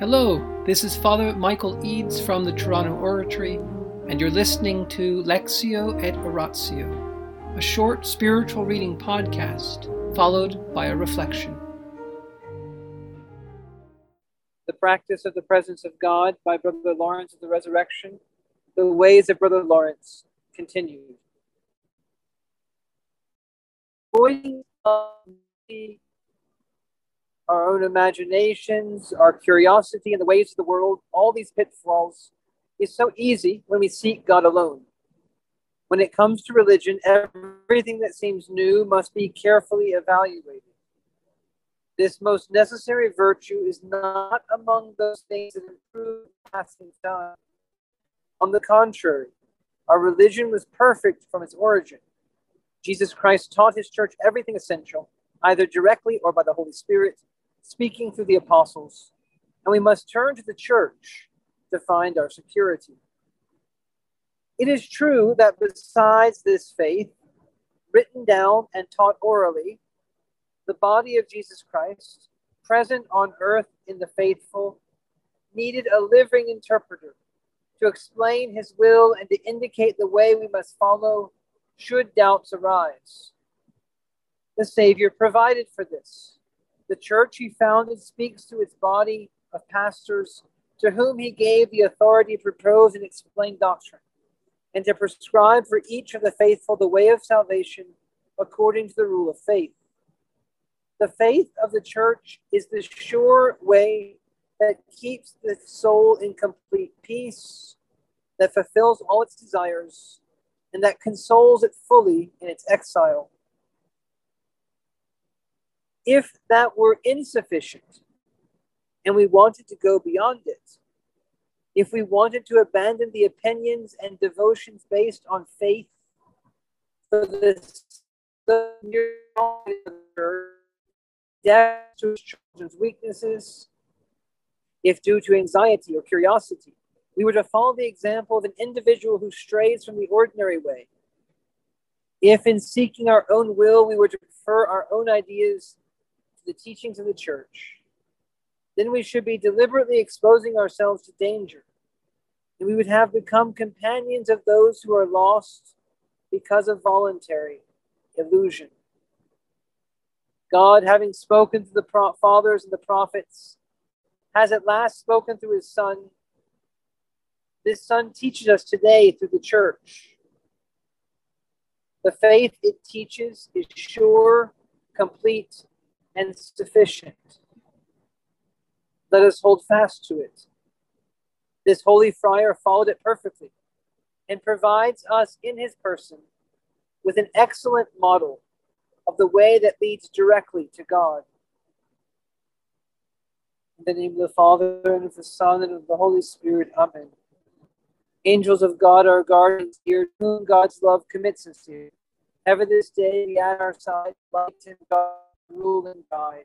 Hello, this is Father Michael Eades from the Toronto Oratory, and you're listening to Lectio et Oratio, a short spiritual reading podcast followed by a reflection. The practice of the presence of God by Brother Lawrence of the Resurrection, the ways of Brother Lawrence continued. Avoiding the our own imaginations, our curiosity, and the ways of the world, all these pitfalls, is so easy when we seek God alone. When it comes to religion, everything that seems new must be carefully evaluated. This most necessary virtue is not among those things that improve passing time. On the contrary, our religion was perfect from its origin. Jesus Christ taught his church everything essential, either directly or by the Holy Spirit, speaking through the apostles, and we must turn to the church to find our security. It is true that besides this faith, written down and taught orally, the body of Jesus Christ, present on earth in the faithful, needed a living interpreter to explain his will and to indicate the way we must follow should doubts arise. The Savior provided for this the church he founded speaks to its body of pastors to whom he gave the authority to propose and explain doctrine, and to prescribe for each of the faithful the way of salvation according to the rule of faith. The faith of the church is the sure way that keeps the soul in complete peace, that fulfills all its desires, and that consoles it fully in its exile if that were insufficient and we wanted to go beyond it, if we wanted to abandon the opinions and devotions based on faith for the death to children's weaknesses, if due to anxiety or curiosity, we were to follow the example of an individual who strays from the ordinary way. If in seeking our own will we were to prefer our own ideas the teachings of the church, then we should be deliberately exposing ourselves to danger. And we would have become companions of those who are lost because of voluntary illusion. God, having spoken to the pro- fathers and the prophets, has at last spoken through his Son. This Son teaches us today through the church. The faith it teaches is sure, complete, and sufficient. Let us hold fast to it. This holy friar followed it perfectly and provides us in his person with an excellent model of the way that leads directly to God. In the name of the Father, and of the Son, and of the Holy Spirit, Amen. Angels of God, our guardians, dear, whom God's love commits us to. Ever this day be at our side, light and God rule and guide.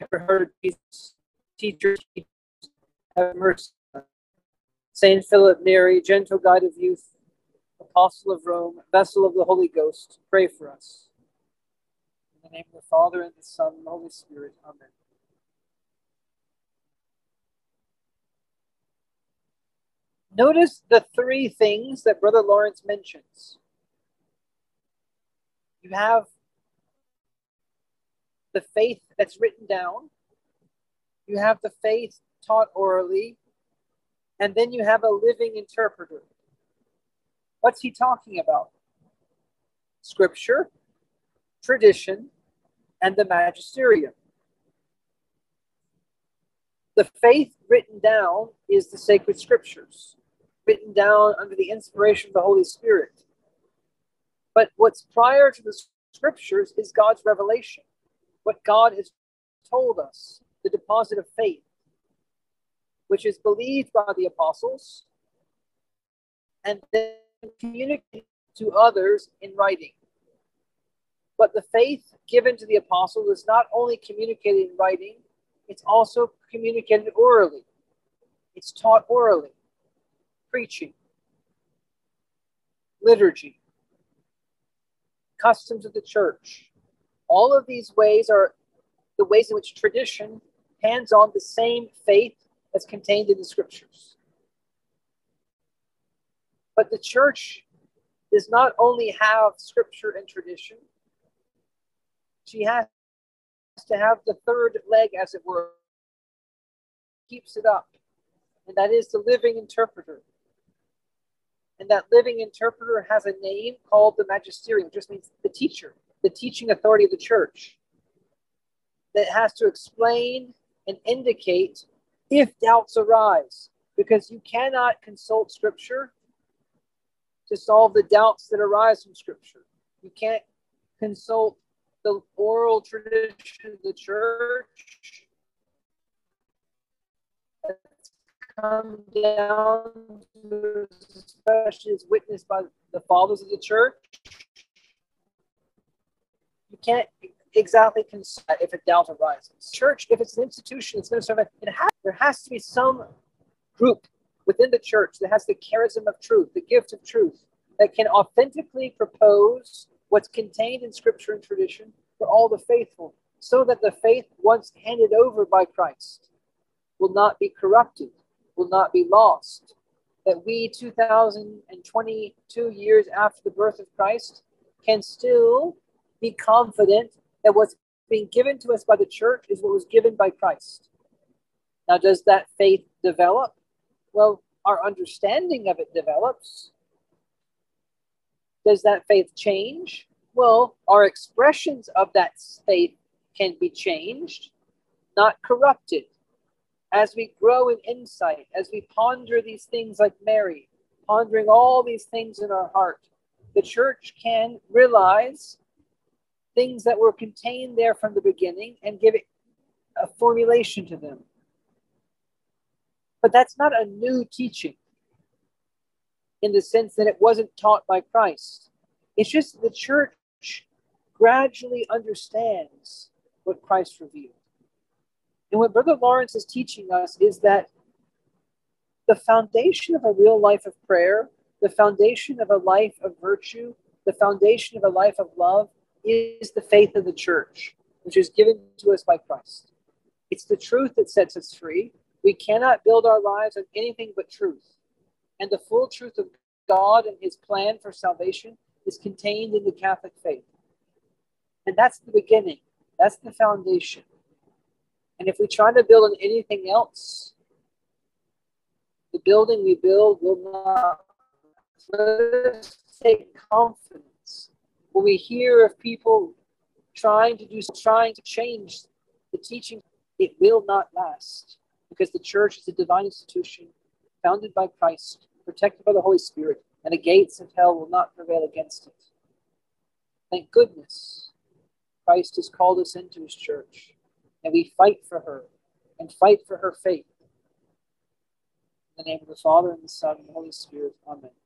Ever heard Jesus, teachers, have mercy. Saint Philip Neri, gentle guide of youth, apostle of Rome, vessel of the Holy Ghost, pray for us. In the name of the Father, and the Son, and the Holy Spirit. Amen. Notice the three things that Brother Lawrence mentions. You have the faith that's written down, you have the faith taught orally, and then you have a living interpreter. What's he talking about? Scripture, tradition, and the magisterium. The faith written down is the sacred scriptures, written down under the inspiration of the Holy Spirit. But what's prior to the scriptures is God's revelation what God has told us, the deposit of faith, which is believed by the apostles and then communicated to others in writing. But the faith given to the apostles is not only communicated in writing, it's also communicated orally. It's taught orally, preaching, liturgy, customs of the church, all of these ways are the ways in which tradition hands on the same faith as contained in the scriptures. But the church does not only have scripture and tradition, she has to have the third leg, as it were, keeps it up, and that is the living interpreter. And that living interpreter has a name called the magisterium, which just means the teacher, the teaching authority of the church, that has to explain and indicate if doubts arise, because you cannot consult scripture to solve the doubts that arise from scripture. You can't consult the oral tradition of the church come down especially as witnessed by the fathers of the church. You can't exactly consult if a doubt arises. Church, if it's an institution, it's going to serve. It has, there has to be some group within the church that has the charism of truth, the gift of truth, that can authentically propose what's contained in scripture and tradition for all the faithful, so that the faith once handed over by Christ will not be corrupted, will not be lost. That we, 2022 years after the birth of Christ, can still be confident that what's being given to us by the church is what was given by Christ. Now, does that faith develop? Well, our understanding of it develops. Does that faith change? Well, our expressions of that faith can be changed, not corrupted. As we grow in insight, as we ponder these things like Mary, pondering all these things in our heart, the church can realize things that were contained there from the beginning and give it a formulation to them. But that's not a new teaching in the sense that it wasn't taught by Christ. It's just the church gradually understands what Christ revealed. And what Brother Lawrence is teaching us is that the foundation of a real life of prayer, the foundation of a life of virtue, the foundation of a life of love is the faith of the church, which is given to us by Christ. It's the truth that sets us free. We cannot build our lives on anything but truth. And the full truth of God and his plan for salvation is contained in the Catholic faith. And that's the beginning, that's the foundation. And if we try to build on anything else, the building we build will not. Let us take confidence when we hear of people trying to do, trying to change the teaching. It will not last because the church is a divine institution founded by Christ, protected by the Holy Spirit, and the gates of hell will not prevail against it. Thank goodness Christ has called us into his church, and we fight for her and fight for her faith. In the name of the Father, and the Son, and the Holy Spirit. Amen.